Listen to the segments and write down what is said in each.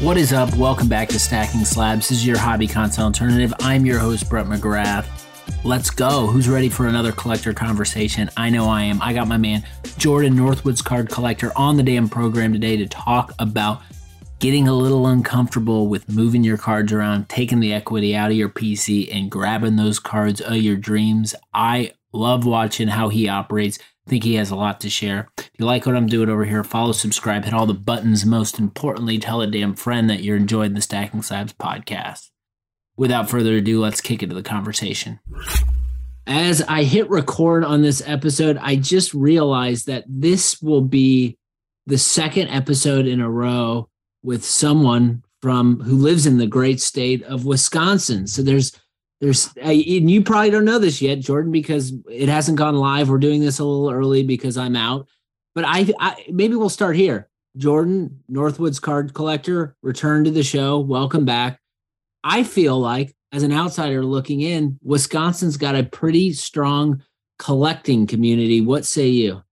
What is up? Welcome back to Stacking Slabs. This is your hobby console alternative. I'm your host, Brett McGrath. Let's go. Who's ready for another collector conversation? I know I am. I got my man, Jordan Northwoods card collector, on the damn program today to talk about getting a little uncomfortable with moving your cards around, taking the equity out of your PC, and grabbing those cards of your dreams. I love watching how he operates. Think he has a lot to share. If you like what I'm doing over here, follow, subscribe, hit all the buttons. Most importantly, tell a damn friend that you're enjoying the Stacking Slabs podcast. Without further ado, let's kick into the conversation. As I hit record on this episode, I just realized that this will be the second episode in a row with someone from who lives in the great state of Wisconsin. So there's there's and you probably don't know this yet, Jordan, because it hasn't gone live. We're doing this a little early because I'm out. But I, I maybe we'll start here. Jordan Northwoods card collector, return to the show. Welcome back. I feel like as an outsider looking in, Wisconsin's got a pretty strong collecting community. What say you?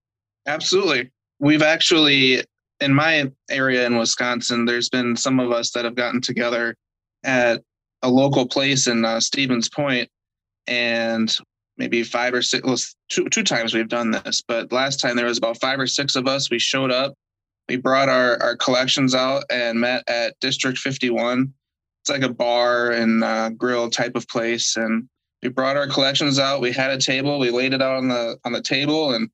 Absolutely. We've actually in my area in Wisconsin, there's been some of us that have gotten together at a local place in uh, Stevens Point, and maybe five or six, well, two, two times we've done this, but last time there was about five or six of us. We showed up, we brought our, our collections out and met at District 51. It's like a bar and uh, grill type of place. And we brought our collections out. We had a table. We laid it out on the on the table, and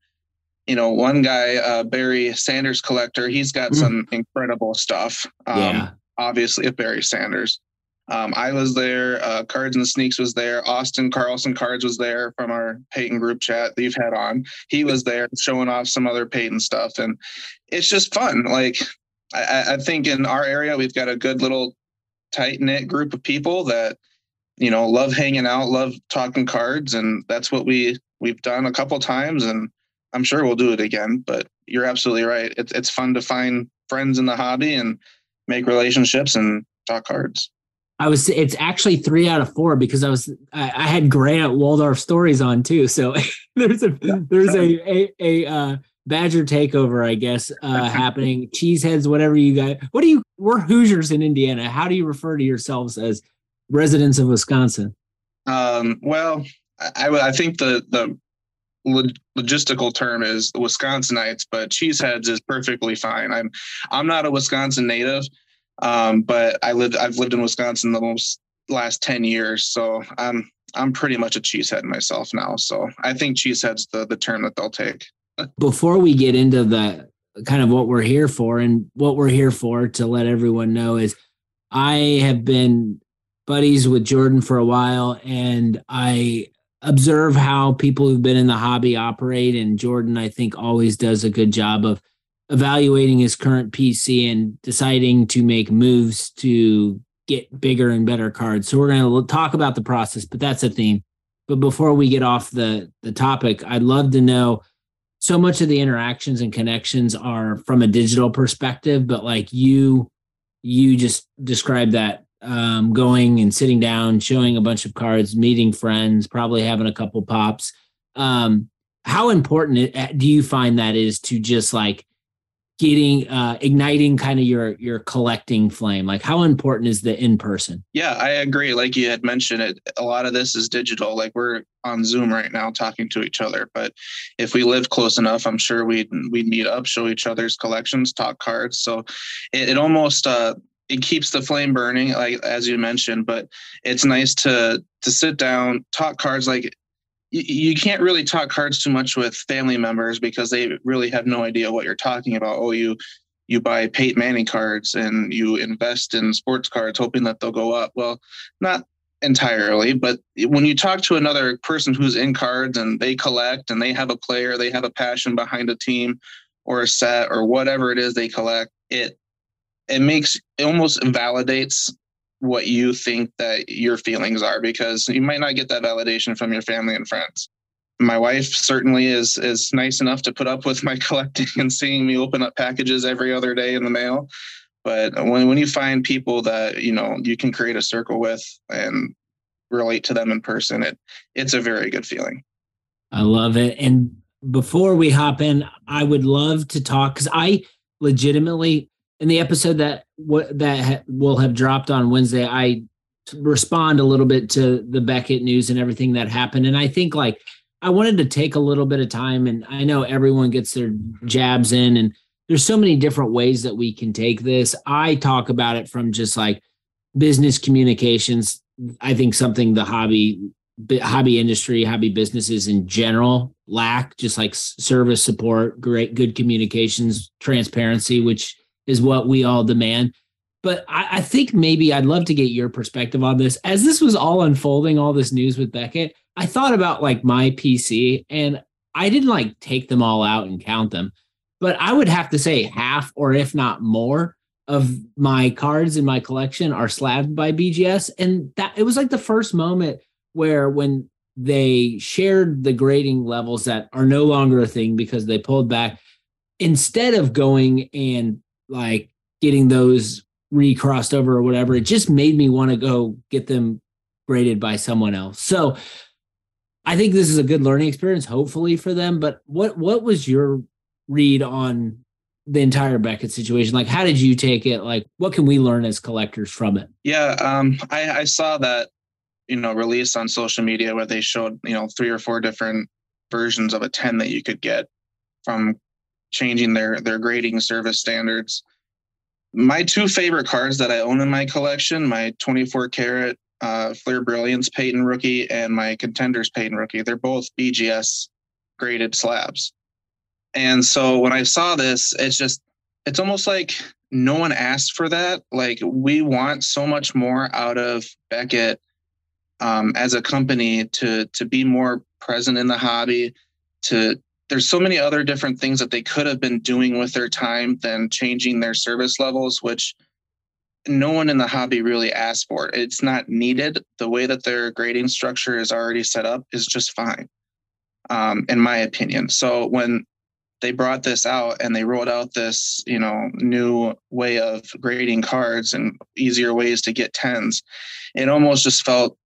you know, one guy, uh, Barry Sanders collector, he's got mm. some incredible stuff. Um, yeah. Obviously, of Barry Sanders. Um, I was there. Uh, Cards and Sneaks was there. Austin Carlson Cards was there from our Peyton group chat that you've had on. He was there showing off some other Peyton stuff, and it's just fun. Like I, I think in our area, we've got a good little tight knit group of people that you know love hanging out, love talking cards, and that's what we we've done a couple times, and I'm sure we'll do it again. But you're absolutely right. It's it's fun to find friends in the hobby and make relationships and talk cards. I was it's actually three out of four because I was I, I had Grant Waldorf stories on too. So there's a there's a a, a uh, Badger takeover, I guess, uh, happening. Cheeseheads, whatever you got. What do you? We're Hoosiers in Indiana. How do you refer to yourselves as residents of Wisconsin? Um, well, I, I think the the logistical term is Wisconsinites, but cheeseheads is perfectly fine. I'm I'm not a Wisconsin native, um, but I lived I've lived in Wisconsin the most last ten years, so I'm I'm pretty much a cheesehead myself now. So I think cheesehead's the the term that they'll take. Before we get into the kind of what we're here for, and what we're here for to let everyone know is I have been buddies with Jordan for a while, and I observe how people who've been in the hobby operate. And Jordan, I think, always does a good job of evaluating his current PC and deciding to make moves to get bigger and better cards. So we're going to talk about the process, but that's a theme. But before we get off the the topic, I'd love to know so much of the interactions and connections are from a digital perspective, but like you you just described that um, going and sitting down, showing a bunch of cards, meeting friends, probably having a couple pops. Um, how important do you find that is to just like getting uh, igniting kind of your your collecting flame? Like how important is the in person? Yeah, I agree. Like you had mentioned, it a lot of this is digital. Like we're on Zoom right now talking to each other, but if we lived close enough, I'm sure we'd we'd meet up, show each other's collections, talk cards. So it, it almost uh, it keeps the flame burning like as you mentioned but it's nice to to sit down talk cards like you, can't really talk cards too much with family members because they really have no idea what you're talking about. Oh you you buy Peyton Manning cards and you invest in sports cards hoping that they'll go up. Well not entirely but when you talk to another person who's in cards and they collect and they have a player they have a passion behind a team or a set or whatever it is they collect it it makes it almost validates what you think that your feelings are because you might not get that validation from your family and friends. My wife certainly is is nice enough to put up with my collecting and seeing me open up packages every other day in the mail. But when when you find people that you know you can create a circle with and relate to them in person, it it's a very good feeling. I love it. And before we hop in, I would love to talk because I legitimately in the episode that what that ha- will have dropped on Wednesday, I respond a little bit to the Beckett news and everything that happened, and I think like I wanted to take a little bit of time, and I know everyone gets their jabs in, and there's so many different ways that we can take this. I talk about it from just like business communications. I think something the hobby hobby industry, hobby businesses in general lack, just like service support, great, good communications, transparency, which is what we all demand. But I, I, think maybe I'd love to get your perspective on this. As this was all unfolding, all this news with Beckett, I thought about like my PC and I didn't like take them all out and count them, but I would have to say half or if not more of my cards in my collection are slabbed by BGS. And that it was like the first moment where when they shared the grading levels that are no longer a thing because they pulled back instead of going and like getting those recrossed over or whatever it just made me want to go get them graded by someone else. So i think this is a good learning experience hopefully for them but what what was your read on the entire beckett situation? Like how did you take it? Like what can we learn as collectors from it? Yeah um i i saw that you know release on social media where they showed you know three or four different versions of a 10 that you could get from changing their their grading service standards. My two favorite cards that i own in my collection my 24 karat uh, Fleer Brilliants Peyton rookie and my Contenders Peyton rookie they're both bgs graded slabs. And so when i saw this it's just it's almost like no one asked for that. Like we want so much more out of beckett um, as a company to to be more present in the hobby to there's so many other different things that they could have been doing with their time than changing their service levels which no one in the hobby really asked for. It's not needed. The way that their grading structure is already set up is just fine um, in my opinion. So when they brought this out and they rolled out this you know new way of grading cards and easier ways to get tens it almost just felt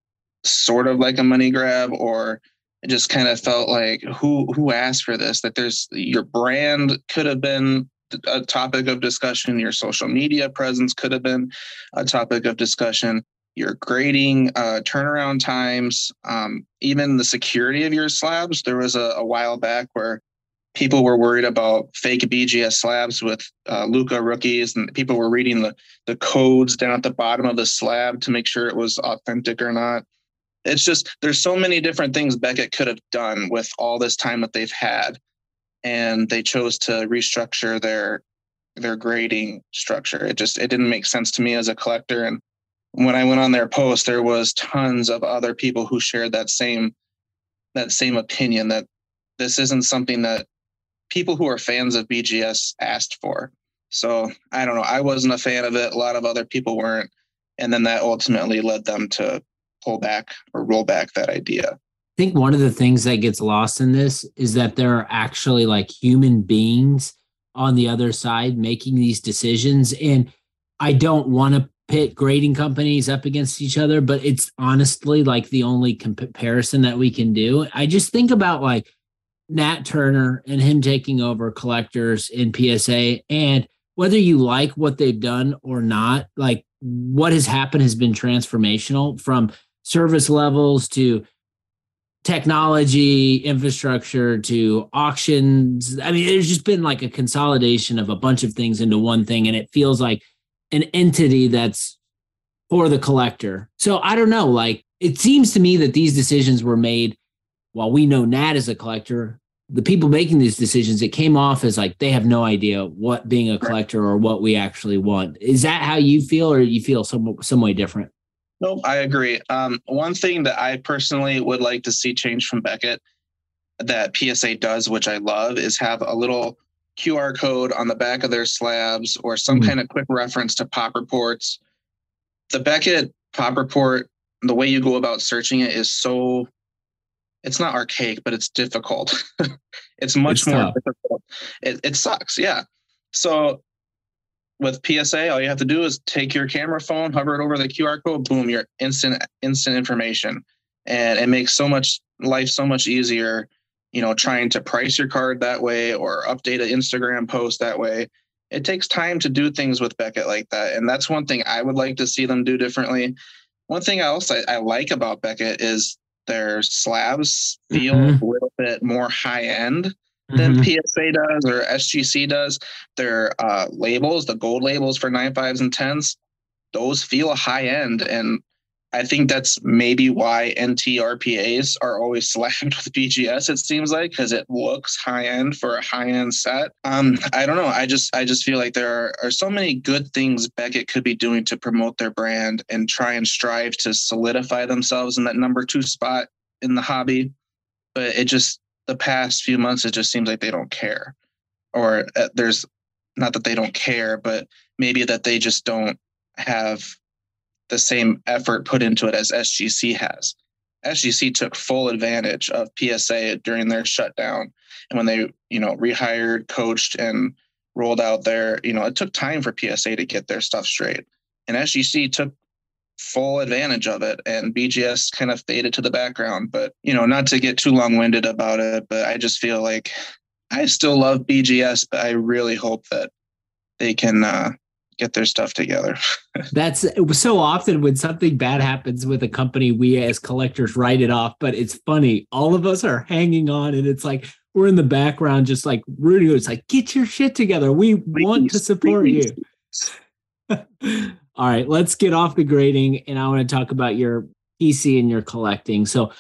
sort of like a money grab or it just kind of felt like who who asked for this? That there's your brand could have been a topic of discussion your social media presence could have been a topic of discussion your grading uh, turnaround times um, even the security of your slabs. There was a, a, while back where people were worried about fake bgs slabs with uh, luka rookies and people were reading the, the codes down at the bottom of the slab to make sure it was authentic or not it's just there's so many different things Beckett could have done with all this time that they've had, and they chose to restructure their their grading structure. It just it didn't make sense to me as a collector. And when I went on their post, there was tons of other people who shared that same that same opinion that this isn't something that people who are fans of BGS asked for. So I don't know. I wasn't a fan of it. A lot of other people weren't. And then that ultimately led them to pull back or roll back that idea. I think one of the things that gets lost in this is that there are actually like human beings on the other side making these decisions. And I don't want to pit grading companies up against each other, but it's honestly like the only comparison that we can do. I just think about like Nat Turner and him taking over collectors in PSA and whether you like what they've done or not, like what has happened has been transformational from service levels to technology infrastructure to auctions. I mean there's just been like a consolidation of a bunch of things into one thing and it feels like an entity that's for the collector. So i don't know like it seems to me that these decisions were made while we know nat is a collector the people making these decisions it came off as like they have no idea what being a collector or what we actually want. Is that how you feel or you feel some some way different Nope, I agree. Um, one thing that I personally would like to see change from Beckett that PSA does, which I love, is have a little QR code on the back of their slabs or some mm-hmm. kind of quick reference to pop reports. The Beckett pop report, the way you go about searching it is so it's not archaic, but it's difficult. it's much it's more tough. difficult. It, it sucks, yeah. So with PSA, all you have to do is take your camera phone, hover it over the QR code, boom, your instant instant information. And it makes so much life so much easier, you know, trying to price your card that way or update an Instagram post that way. it takes time to do things with Beckett like that. And that's one thing I would like to see them do differently. One thing else I, I like about Beckett is their slabs feel mm-hmm. a little bit more high end than mm-hmm. PSA does or SGC does. Their uh, labels, the gold labels for nine fives and tens, those feel high end. And I think that's maybe why NT RPAs are always slammed with BGS. It seems like because it looks high end for a high end set. Um, I don't know. I just I just feel like there are, are so many good things Beckett could be doing to promote their brand and try and strive to solidify themselves in that number two spot in the hobby. But it just the past few months it just seems like they don't care, or uh, there's not that they don't care, but maybe that they just don't have the same effort put into it as SGC has. SGC took full advantage of PSA during their shutdown. And when they, you know, rehired, coached, and rolled out their, you know, it took time for PSA to get their stuff straight. And SGC took full advantage of it and BGS kind of faded to the background. But, you know, not to get too long winded about it, but I just feel like I still love BGS, but I really hope that they can uh, get their stuff together. That's so often when something bad happens with a company, we as collectors write it off. But it's funny, all of us are hanging on, and it's like we're in the background, just like rooting. It's like get your shit together. We please, want to support please. you. all right, let's get off the grading, and I want to talk about your PC and your collecting. So.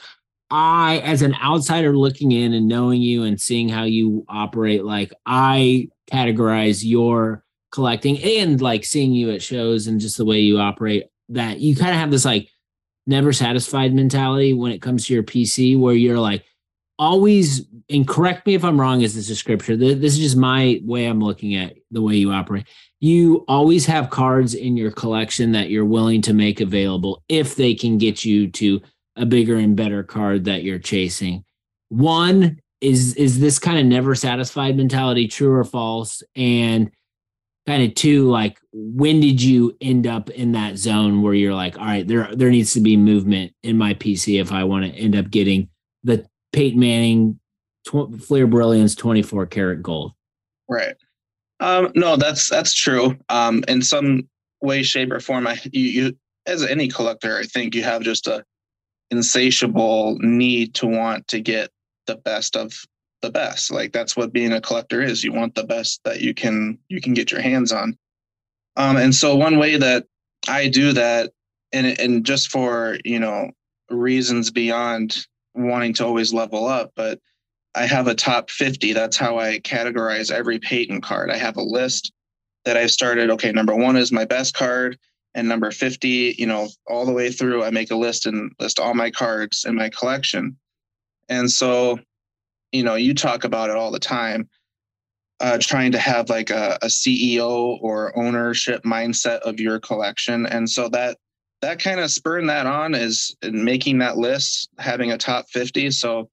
I, as an outsider looking in and knowing you and seeing how you operate, like I categorize your collecting and like seeing you at shows and just the way you operate that you kind of have this like never satisfied mentality when it comes to your PC where you're like always and correct me if I'm wrong as this is scripture? This is just my way I'm looking at the way you operate. You always have cards in your collection that you're willing to make available if they can get you to a bigger and better card that you're chasing. One is is this kind of never satisfied mentality true or false? And kind of two like when did you end up in that zone where you're like all right there there needs to be movement in my pc if i want to end up getting the peyton manning tw- fleer brilliants 24 karat gold right um no that's that's true um in some way shape or form i you, you as any collector i think you have just a insatiable need to want to get the best of the best. Like that's what being a collector is. You want the best that you can you can get your hands on. Um, and so one way that I do that, and and just for you know reasons beyond wanting to always level up, but I have a top 50. That's how I categorize every Peyton card. I have a list that I've started. Okay, number one is my best card, and number 50, you know, all the way through, I make a list and list all my cards in my collection. And so you know you talk about it all the time uh, trying to have like a, a, ceo or ownership mindset of your collection and so that that kind of spurring that on is making that list having a top 50 so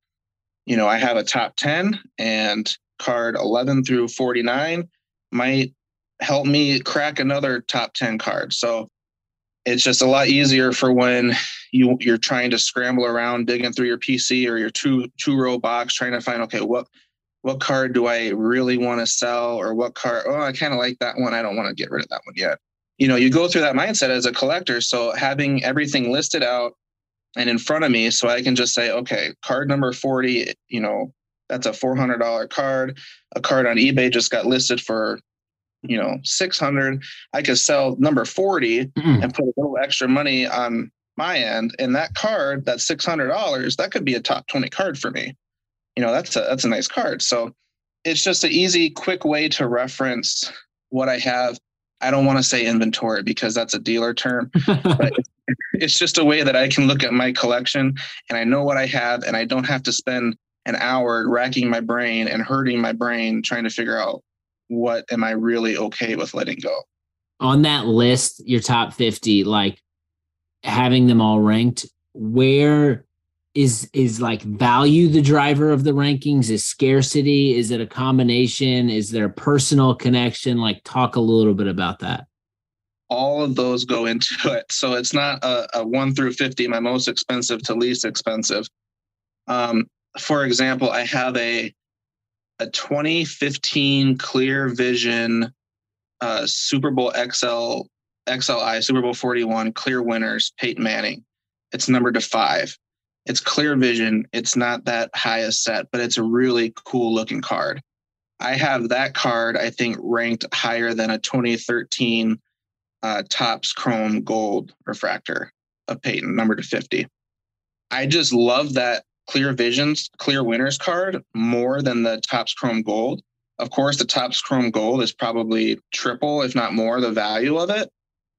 you know i have a top 10 and card 11 through 49 might help me crack another top 10 card. So it's just a lot easier for when you you're trying to scramble around digging through your PC or your two two row box trying to find okay what what card do I really want to sell or what card oh I kind of like that one. I don't want to get rid of that one yet you know you go through that mindset as a collector. So having everything listed out and in front of me so I can just say okay card number 40 you know that's a $400 card. A card on eBay just got listed for you know 600 i could sell number 40 mm-hmm. and put a little extra money on my end. And that card that $600 that could be a top 20 card for me. You know that's a that's a nice card. So it's just an easy quick way to reference what i have i don't want to say inventory because that's a dealer term but it's just a way that i can look at my collection and i know what i have and i don't have to spend an hour racking my brain and hurting my brain trying to figure out what am I really okay with letting go? On that list, your top 50, like having them all ranked, where is is like value the driver of the rankings? Is scarcity? Is it a combination? Is there a personal connection? Like talk a little bit about that. All of those go into it. So it's not a, a one through 50, my most expensive to least expensive. Um, for example, I have a a 2015 clear vision uh, Super Bowl XL XLI Super Bowl 41 clear winners Peyton Manning. It's numbered to five. It's clear vision. It's not that high a set, but it's a really cool looking card. I have that card, I think, ranked higher than a 2013 uh, Chrome Gold refractor of Peyton, number to 50. I just love that Clear Visions, Clear Winners card more than the Topps Chrome Gold. Of course, the Topps Chrome Gold is probably triple, if not more, the value of it,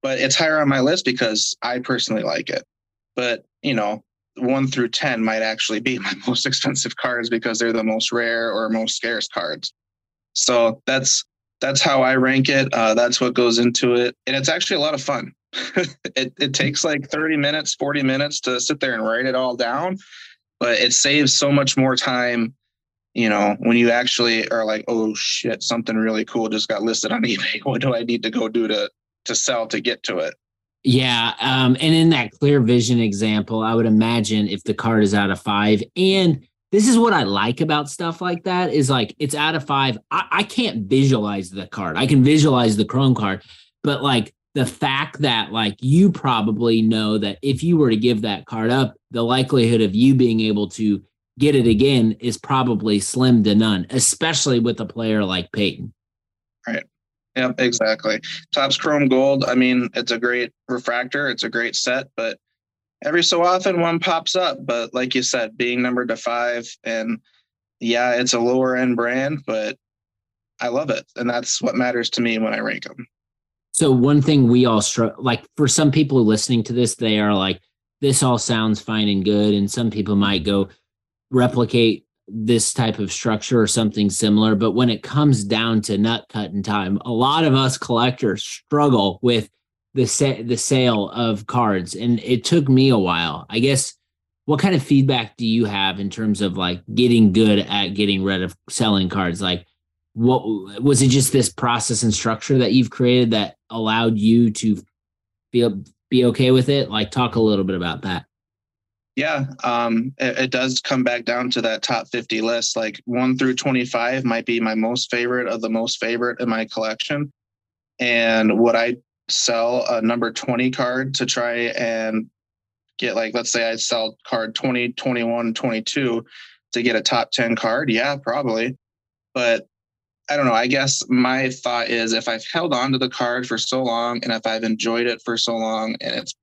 but it's higher on my list because I personally like it. But, you know, one through 10 might actually be my most expensive cards because they're the most rare or most scarce cards. So that's that's how I rank it. Uh, that's what goes into it, and it's actually a lot of fun. it it takes like thirty minutes, forty minutes to sit there and write it all down, but it saves so much more time. You know, when you actually are like, oh shit, something really cool just got listed on eBay. What do I need to go do to to sell to get to it? Yeah. Um, and in that clear vision example, I would imagine if the card is out of five and this is what I like about stuff like that is like it's out of five. I, I can't visualize the card. I can visualize the Chrome card, but like the fact that like you probably know that if you were to give that card up, the likelihood of you being able to get it again is probably slim to none, especially with a player like Peyton. Yep, exactly. Topps Chrome Gold. I mean, it's a great refractor. It's a great set, but every so often one pops up. But like you said, being numbered to five, and yeah, it's a lower end brand, but I love it, and that's what matters to me when I rank them. So one thing we all struggle like for some people listening to this, they are like, "This all sounds fine and good," and some people might go replicate this type of structure or something similar. But when it comes down to nut cutting time, a lot of us collectors struggle with the sa- the sale of cards and it took me a while. I guess what kind of feedback do you have in terms of like getting good at getting rid of selling cards? Like what was it just this process and structure that you've created that allowed you to feel be okay with it? Like talk a little bit about that yeah um it, it does come back down to that top 50 list like 1 through 25 might be my most favorite of the most favorite in my collection and would i sell a number 20 card to try and get like let's say I sell card 20, 21, 22 to get a top 10 card, yeah, probably. But I don't know. I guess my thought is if I've held on to the card for so long and if I've enjoyed it for so long and it's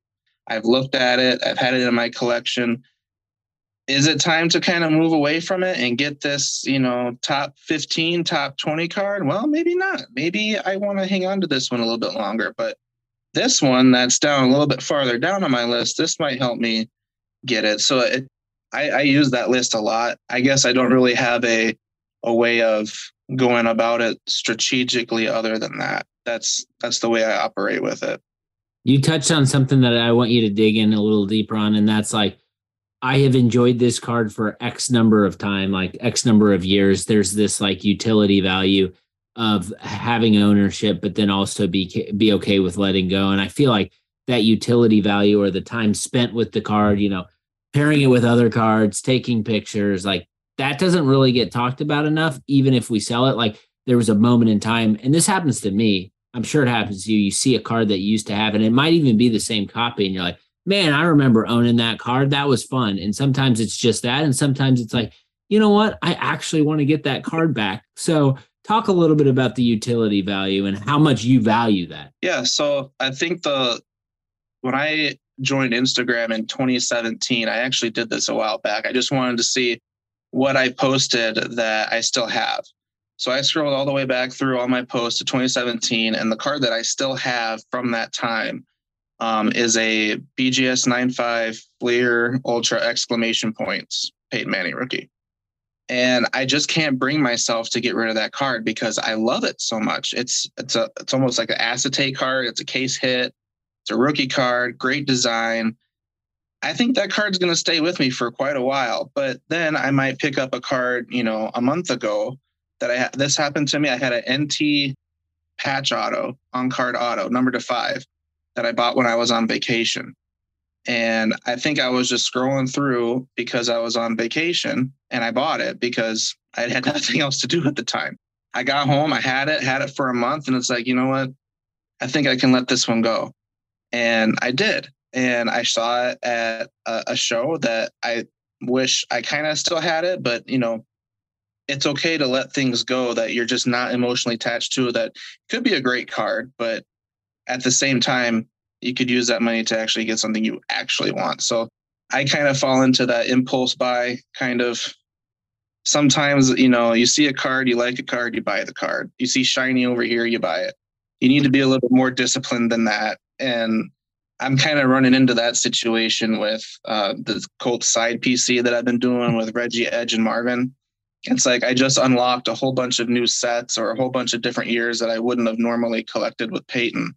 I've looked at it, I've had it in my collection, is it time to kind of move away from it and get this, you know, top 15, top 20 card? Well, maybe not. Maybe I want to hang on to this one a little bit longer. But this one that's down a little bit farther down on my list, this might help me get it. So it, I, I use that list a lot. I guess I don't really have a a way of going about it strategically other than that. That's that's the way I operate with it. You touched on something that I want you to dig in a little deeper on, and that's like I have enjoyed this card for X number of time, like X number of years. There's this like utility value of having ownership, but then also be be okay with letting go. And I feel like that utility value or the time spent with the card, you know, pairing it with other cards, taking pictures, like that doesn't really get talked about enough, even if we sell it. Like there was a moment in time, and this happens to me. I'm sure it happens to you. You see a card that you used to have, and it might even be the same copy, and you're like, man, I remember owning that card. That was fun. And sometimes it's just that. And sometimes it's like, you know what? I actually want to get that card back. So talk a little bit about the utility value and how much you value that. Yeah. So I think the, when I joined Instagram in 2017, I actually did this a while back. I just wanted to see what I posted that I still have. So I scrolled all the way back through all my posts to 2017, and the card that I still have from that time um, is a BGS 95 Fleer Ultra exclamation points Peyton Manning rookie. And I just can't bring myself to get rid of that card because I love it so much. It's it's a it's almost like an acetate card. It's a case hit. It's a rookie card. Great design. I think that card's going to stay with me for quite a while. But then I might pick up a card, you know, a month ago that I. This happened to me. I had an NT patch auto on card auto number to five that I bought when I was on vacation. And I think I was just scrolling through because I was on vacation and I bought it because I had nothing else to do at the time. I got home, I had it, had it for a month, and it's like, you know what? I think I can let this one go. And I did. And I saw it at a, a show that I wish I kind of still had it, but you know, it's okay to let things go that you're just not emotionally attached to that could be a great card, but at the same time, you could use that money to actually get something you actually want. So I kind of fall into that impulse buy kind of sometimes, you know, you see a card, you like a card, you buy the card. You see shiny over here, you buy it. You need to be a little bit more disciplined than that. And I'm kind of running into that situation with uh, the Colt side PC that I've been doing with Reggie Edge and Marvin. It's like I just unlocked a whole bunch of new sets or a whole bunch of different years that I wouldn't have normally collected with Peyton.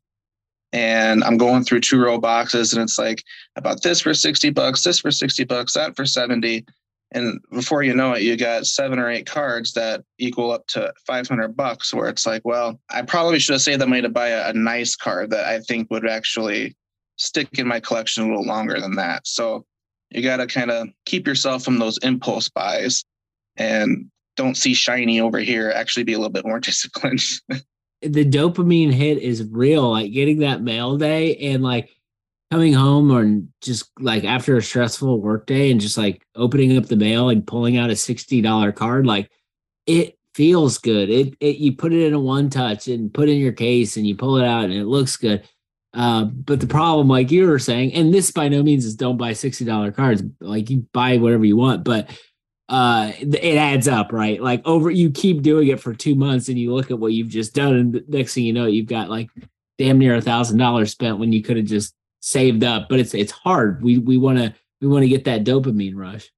And I'm going through two row boxes and it's like about this for 60 bucks, this for 60 bucks, that for 70. And before you know it, you got seven or eight cards that equal up to 500 bucks, where it's like, well, I probably should have saved that money to buy a, a nice card that I think would actually stick in my collection a little longer than that. So you got to kind of keep yourself from those impulse buys and don't see shiny over here. Actually, be a little bit more disciplined. the dopamine hit is real. Like getting that mail day and like coming home or just like after a stressful workday and just like opening up the mail and pulling out a $60 card, like it feels good. It, it you put it in a one touch and put in your case and you pull it out and it looks good. Uh, but the problem, like you were saying, and this by no means is don't buy $60 cards, like you buy whatever you want, but uh it adds up right? Like over you keep doing it for two months and you look at what you've just done and the next thing you know you've got like damn near a thousand dollars spent when you could have just saved up but it's it's hard. We we want to we want to get that dopamine rush.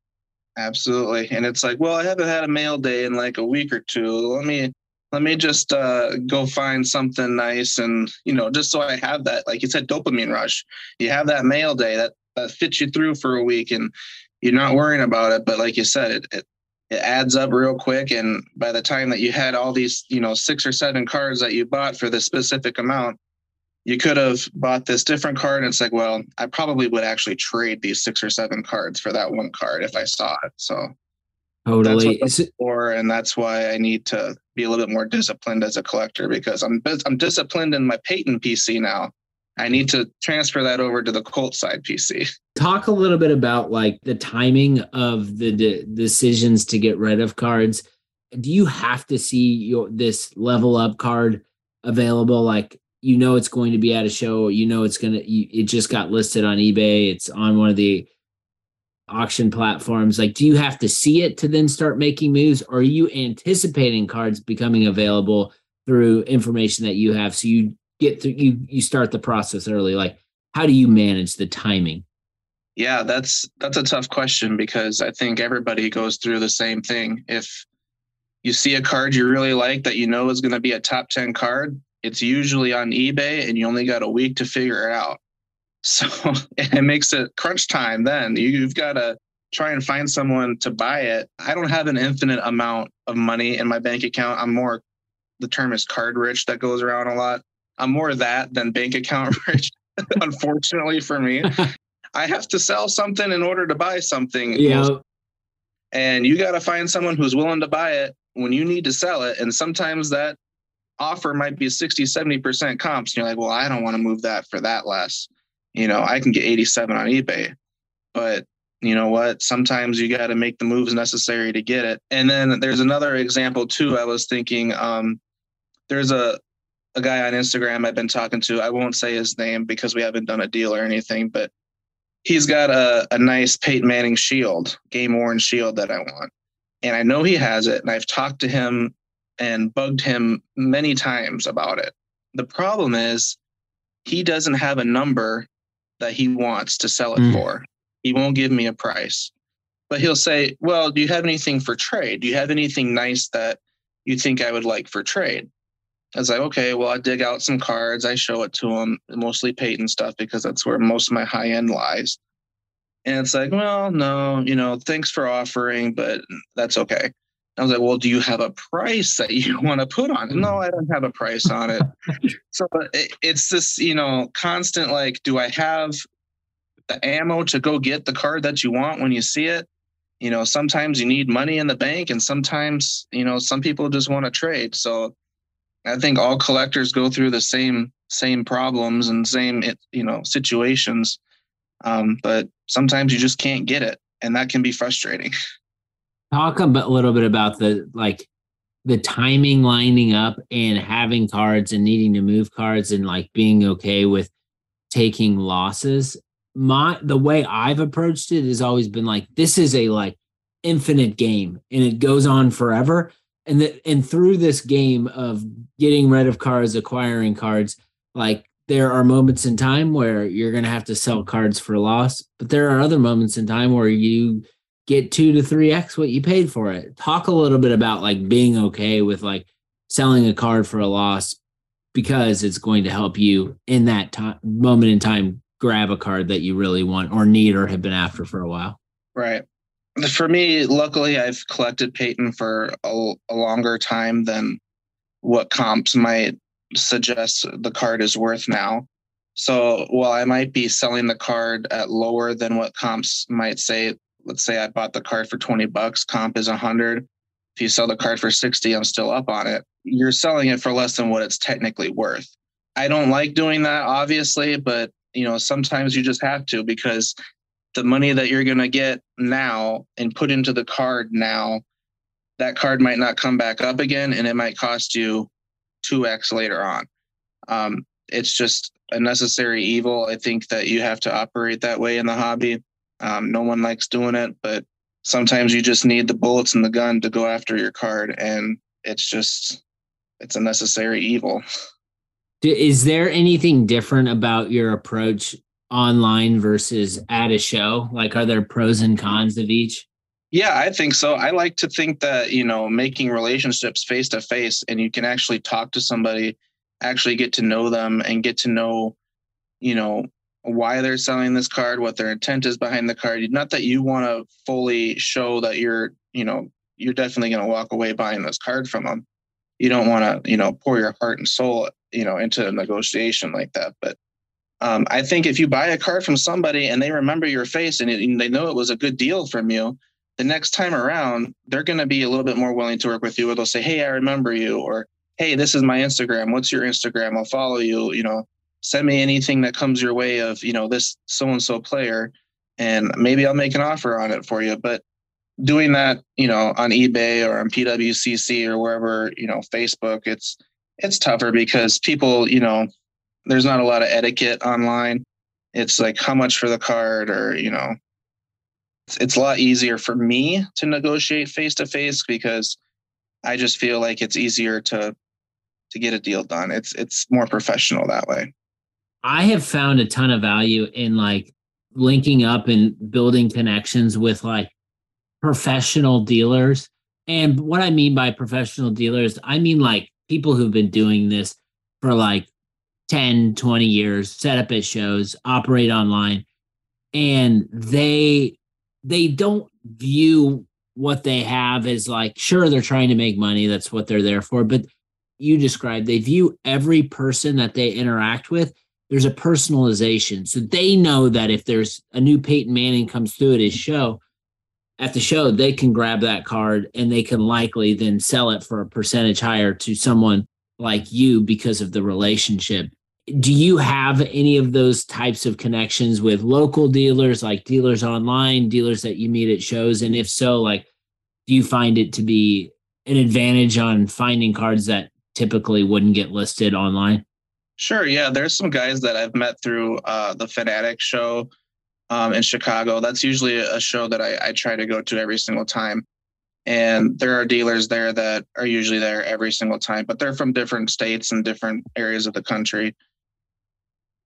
Absolutely. And it's like well i haven't had a mail day in like a week or two. Let me let me just uh, go find something nice and you know just so i have that like you said dopamine rush. You have that mail day that that fits you through for a week and you're not worrying about it. But like you said, it, it it adds up real quick. And by the time that you had all these, you know, six or seven cards that you bought for this specific amount, you could have bought this different card. And it's like, well, I probably would actually trade these six or seven cards for that one card if I saw it. So totally. That's for, and that's why I need to be a little bit more disciplined as a collector because I'm I'm disciplined in my Peyton PC now. I need to transfer that over to the Colt side PC. Talk a little bit about like the timing of the de- decisions to get rid of cards. Do you have to see your this level up card available? Like you know it's going to be at a show. You know it's gonna. You, it just got listed on eBay. It's on one of the auction platforms. Like, do you have to see it to then start making moves, or are you anticipating cards becoming available through information that you have? So you get through you you start the process early like how do you manage the timing? Yeah that's that's a tough question because i think everybody goes through the same thing. If you see a card you really like that you know is going to be a top 10 card it's usually on ebay and you only got a week to figure it out. So it makes it crunch time then. You've got to try and find someone to buy it. I don't have an infinite amount of money in my bank account. I'm more the term is card rich that goes around a lot I'm more that than bank account rich, unfortunately for me. I have to sell something in order to buy something. Yeah. And you got to find someone who's willing to buy it when you need to sell it. And sometimes that offer might be 60, 70% comps. And you're like, well, I don't want to move that for that less. You know, I can get 87 on eBay. But you know what? Sometimes you got to make the moves necessary to get it. And then there's another example too. I was thinking, um, there's a a guy on Instagram I've been talking to. I won't say his name because we haven't done a deal or anything, but he's got a, a nice Peyton Manning shield, game worn shield that I want. And I know he has it. And I've talked to him and bugged him many times about it. The problem is he doesn't have a number that he wants to sell it mm. for. He won't give me a price. But he'll say, Well, do you have anything for trade? Do you have anything nice that you think I would like for trade? I was like, okay, well, I dig out some cards, I show it to him, mostly Peyton stuff because that's where most of my high end lies. And it's like, well, no, you know, thanks for offering, but that's okay. I was like, well, do you have a price that you want to put on it? No, I don't have a price on it. so uh, it, it's this, you know, constant like, do I have the ammo to go get the card that you want when you see it? you know, sometimes you need money in the bank and sometimes, you know, some people just want to trade. So I think all collectors go through the same same problems and same you know situations. Um, but sometimes you just can't get it and that can be frustrating. Talk a little bit about the like the timing lining up and having cards and needing to move cards and like being okay with taking losses my the way I've approached it has always been like this is a like infinite game and it goes on forever. And that and through this game of getting rid of cards, acquiring cards, like there are moments in time where you're gonna have to sell cards for a loss, but there are other moments in time where you get two to three X what you paid for it. Talk a little bit about like being okay with like selling a card for a loss because it's going to help you in that time moment in time grab a card that you really want or need or have been after for a while. Right. For me, luckily, I've collected Peyton for a, a longer time than what comps might suggest the card is worth now. So while I might be selling the card at lower than what comps might say, let's say I bought the card for 20 bucks, comp is 100. If you sell the card for 60, I'm still up on it. You're selling it for less than what it's technically worth. I don't like doing that, obviously, but you know sometimes you just have to because the money that you're going to get now and put into the card now that card might not come back up again and it might cost you 2x later on. Um, it's just a necessary evil. I think that you have to operate that way in the hobby. Um, no one likes doing it but sometimes you just need the bullets and the gun to go after your card and it's just it's a necessary evil. Is there anything different about your approach online versus at a show? Like, are there pros and cons of each? Yeah, I think so. I like to think that, you know, making relationships face to face and you can actually talk to somebody, actually get to know them and get to know, you know, why they're selling this card, what their intent is behind the card. Not that you want to fully show that you're, you know, you're definitely going to walk away buying this card from them. You don't want to, you know, pour your heart and soul you know into a negotiation like that but um, i think if you buy a card from somebody and they remember your face and, it, and they know it was a good deal from you the next time around they're going to be a little bit more willing to work with you or they'll say hey i remember you or hey this is my instagram. What's your instagram? I'll follow you you know. Send me anything that comes your way of you know this so and so player and maybe i'll make an offer on it for you. But doing that you know on ebay or on pwcc or wherever you know facebook it's it's tougher because people, you know, there's not a lot of etiquette online. It's like how much for the card, or you know, it's, it's a lot easier for me to negotiate face to face because I just feel like it's easier to to get a deal done. It's it's more professional that way. I have found a ton of value in like linking up and building connections with like professional dealers. And what I mean by professional dealers, I mean like people who've been doing this for like 10, 20 years, set up at shows, operate online, and they they don't view what they have as like sure they're trying to make money, that's what they're there for, but you described they view every person that they interact with there's a personalization so they know that if there's a new Peyton Manning comes through at his show at the show, they can grab that card and they can likely then sell it for a percentage higher to someone like you because of the relationship. Do you have any of those types of connections with local dealers, like dealers online, dealers that you meet at shows? And if so, like, do you find it to be an advantage on finding cards that typically wouldn't get listed online? Sure. Yeah. There's some guys that I've met through uh, the Fanatic show um, in Chicago. That's usually a show that I, I try to go to every single time. And there are dealers there that are usually there every single time, but they're from different states and different areas of the country.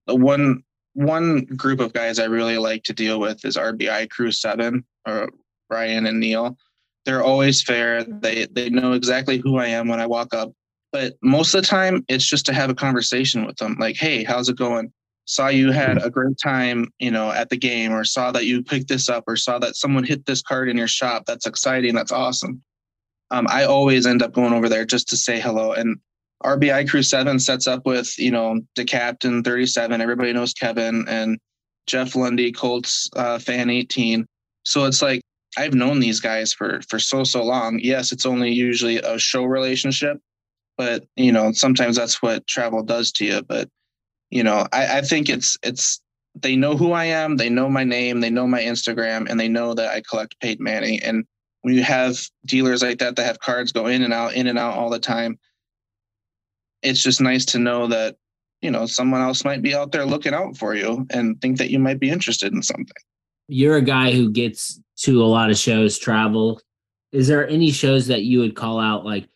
The one one group of guys I really like to deal with is RBI Crew Seven, or Ryan and Neil. They're always fair. They they know exactly who I am when I walk up. But most of the time, it's just to have a conversation with them. Like, hey, how's it going? saw you had a great time, you know, at the game, or saw that you picked this up, or saw that someone hit this card in your shop. That's exciting. That's awesome. Um, I always end up going over there just to say hello. And RBI Crew Seven sets up with you know the captain thirty seven. Everybody knows Kevin and Jeff Lundy, Colts uh, fan eighteen. So it's like I've known these guys for for so so long. Yes, it's only usually a show relationship, but you know sometimes that's what travel does to you. But you know, I, I think it's it's they know who I am, they know my name, they know my Instagram, and they know that I collect Peyton Manning. And when you have dealers like that that have cards go in and out, in and out all the time, it's just nice to know that you know someone else might be out there looking out for you and think that you might be interested in something. You're a guy who gets to a lot of shows, travel. Is there any shows that you would call out like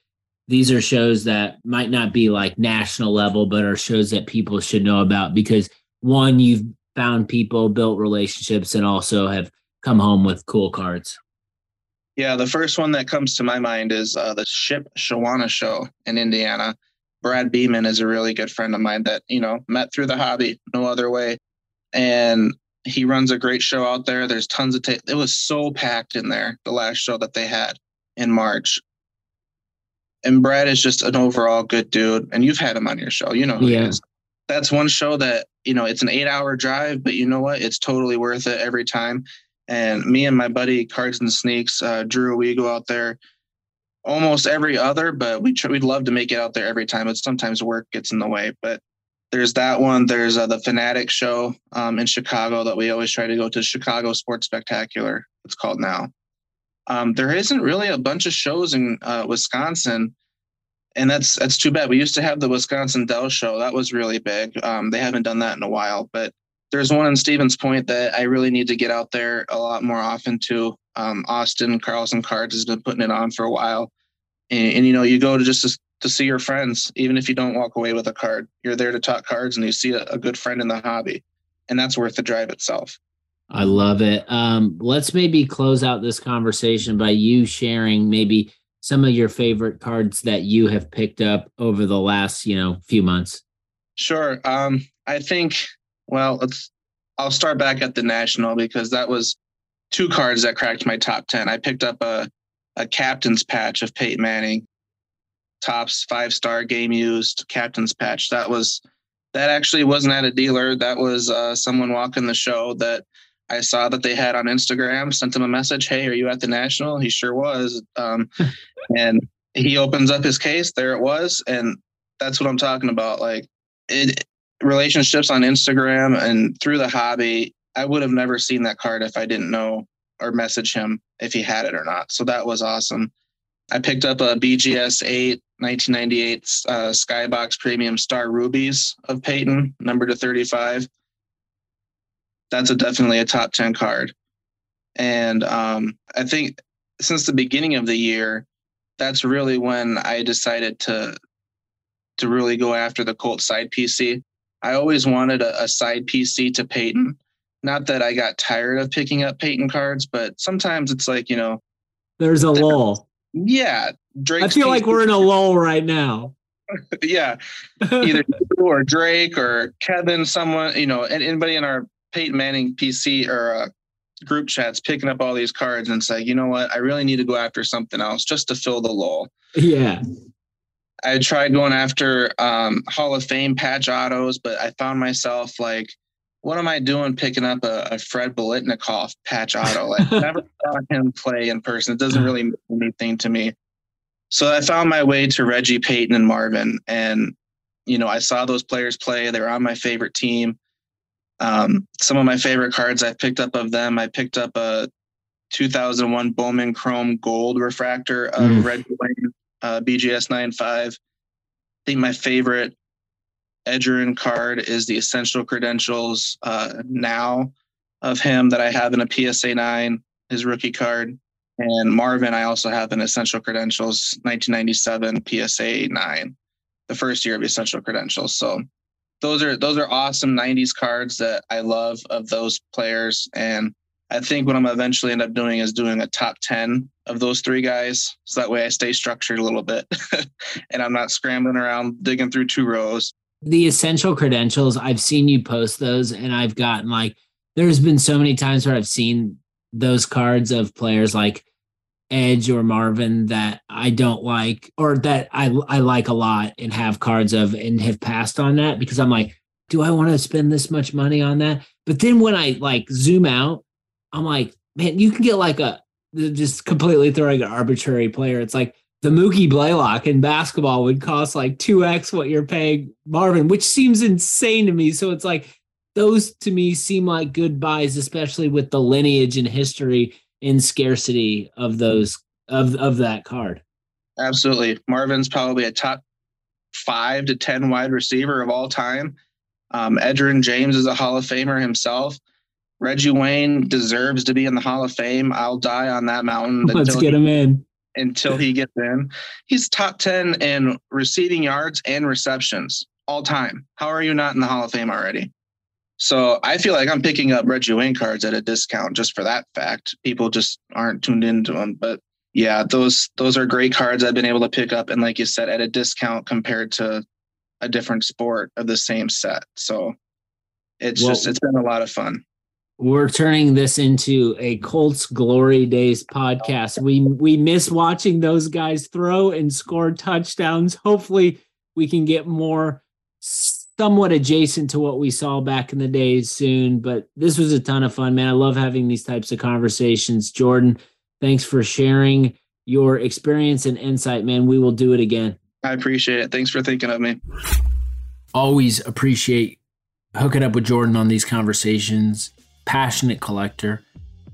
these are shows that might not be like national level, but are shows that people should know about because one, you've found people, built relationships, and also have come home with cool cards. Yeah, the first one that comes to my mind is uh, the Ship Shawana show in Indiana. Brad Beeman is a really good friend of mine that, you know, met through the hobby, no other way. And he runs a great show out there. There's tons of, ta- it was so packed in there, the last show that they had in March and Brad is just an overall good dude. And you've had him on your show, you know. Who yeah. He is. That's one show that you know it's an eight-hour drive, but you know what? It's totally worth it every time. And me and my buddy Cards and Sneaks, uh, Drew, we go out there almost every other, but we tr- we'd love to make it out there every time. But sometimes work gets in the way. But there's that one. There's uh, the Fanatic show um, in Chicago that we always try to go to. Chicago Sports Spectacular, it's called now um, there isn't really a bunch of shows in uh, Wisconsin, and that's that's too bad. We used to have the Wisconsin Dell show that was really big. Um, they haven't done that in a while, but there's one in Stevens Point that I really need to get out there a lot more often too. Um, Austin Carlson Cards has been putting it on for a while, and, and you know you go to just to, to, see your friends, even if you don't walk away with a card, you're there to talk cards, and you see a, a good friend in the hobby, and that's worth the drive itself. I love it. Um, let's maybe close out this conversation by you sharing maybe some of your favorite cards that you have picked up over the last, you know, few months. Sure. Um, I think, well, let's, I'll start back at the national because that was two cards that cracked my top 10. I picked up a, a captain's patch of Peyton Manning, Topps five star game used captain's patch. That was, that actually wasn't at a dealer. That was uh, someone walking the show that I saw that they had on Instagram, sent him a message, Hey, are you at the National? He sure was. Um, and he opens up his case. There it was. And that's what I'm talking about. Like it, relationships on Instagram and through the hobby. I would have never seen that card if I didn't know or message him if he had it or not. So that was awesome. I picked up a BGS 8 1998 uh, Skybox Premium Star Rubies of Peyton, number to 35 that's a definitely a top 10 card. And um, I think since the beginning of the year, that's really when I decided to to really go after the Colt side PC. I always wanted a, a side PC to Peyton. Not that I got tired of picking up Peyton cards, but sometimes it's like, you know, there's a lull. Yeah. Drake. I feel like we're in a lull right now. yeah. Either or Drake or Kevin, someone, you know, and anybody in our Peyton Manning PC or uh, group chats picking up all these cards and say, you know what, I really need to go after something else just to fill the lull. Yeah. I tried going after um, Hall of Fame patch autos, but I found myself like, what am I doing picking up a, a Fred Biletnikoff patch auto? Like, I never saw him play in person. It doesn't really mean anything to me. So I found my way to Reggie Payton and Marvin. And, you know, I saw those players play. They were on my favorite team. Um, some of my favorite cards I picked up of them, I picked up a 2001 Bowman Chrome Gold refractor of mm. Red Wing, uh, BGS 95. I think my favorite Edgerrin card is the Essential Credentials uh, now of him that I have in a PSA 9, his rookie card. And Marvin, I also have an Essential Credentials 1997 PSA 9, the first year of Essential Credentials. So those are those are awesome 90s cards that I love of those players. And I think what I'm eventually end up doing is doing a top 10 of those three guys. So that way I stay structured a little bit and I'm not scrambling around digging through two rows. The essential credentials, I've seen you post those and I've gotten like, there's been so many times where I've seen those cards of players like Edge or Marvin that I don't like or that I I like a lot and have cards of and have passed on that because I'm like, do I want to spend this much money on that? But then when I like zoom out, I'm like, man, you can get like a just completely throwing an arbitrary player. It's like the Mookie Blaylock in basketball would cost like 2x what you're paying Marvin, which seems insane to me. So it's like those to me seem like good buys, especially with the lineage and history and scarcity of those of of that card. Absolutely. Marvin's probably a top five to ten wide receiver of all time. Um, Edgerrin James is a Hall of Famer himself. Reggie Wayne deserves to be in the Hall of Fame. I'll die on that mountain. Let's get him in until he gets in. He's top 10 in receiving yards and receptions all time. How are you not in the Hall of Fame already? So I feel like I'm picking up Reggie Wayne cards at a discount just for that fact. People just aren't tuned into them. But yeah, those those are great cards I've been able to pick up and like you said, at a discount compared to a different sport of the same set. So it's well, just it's been a lot of fun we're turning this into a Colts Glory Days podcast. We we miss watching those guys throw and score touchdowns. Hopefully, we can get more somewhat adjacent to what we saw back in the days soon. But this was a ton of fun, man. I love having these types of conversations. Jordan, thanks for sharing your experience and insight, man. We will do it again. I appreciate it. Thanks for thinking of me. Always appreciate hooking up with Jordan on these conversations passionate collector,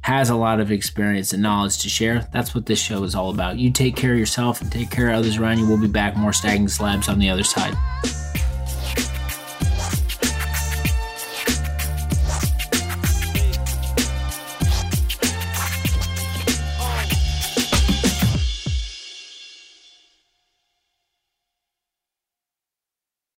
has a lot of experience and knowledge to share. That's what this show is all about. You take care of yourself and take care of others around you. We'll be back more stacking slabs on the other side.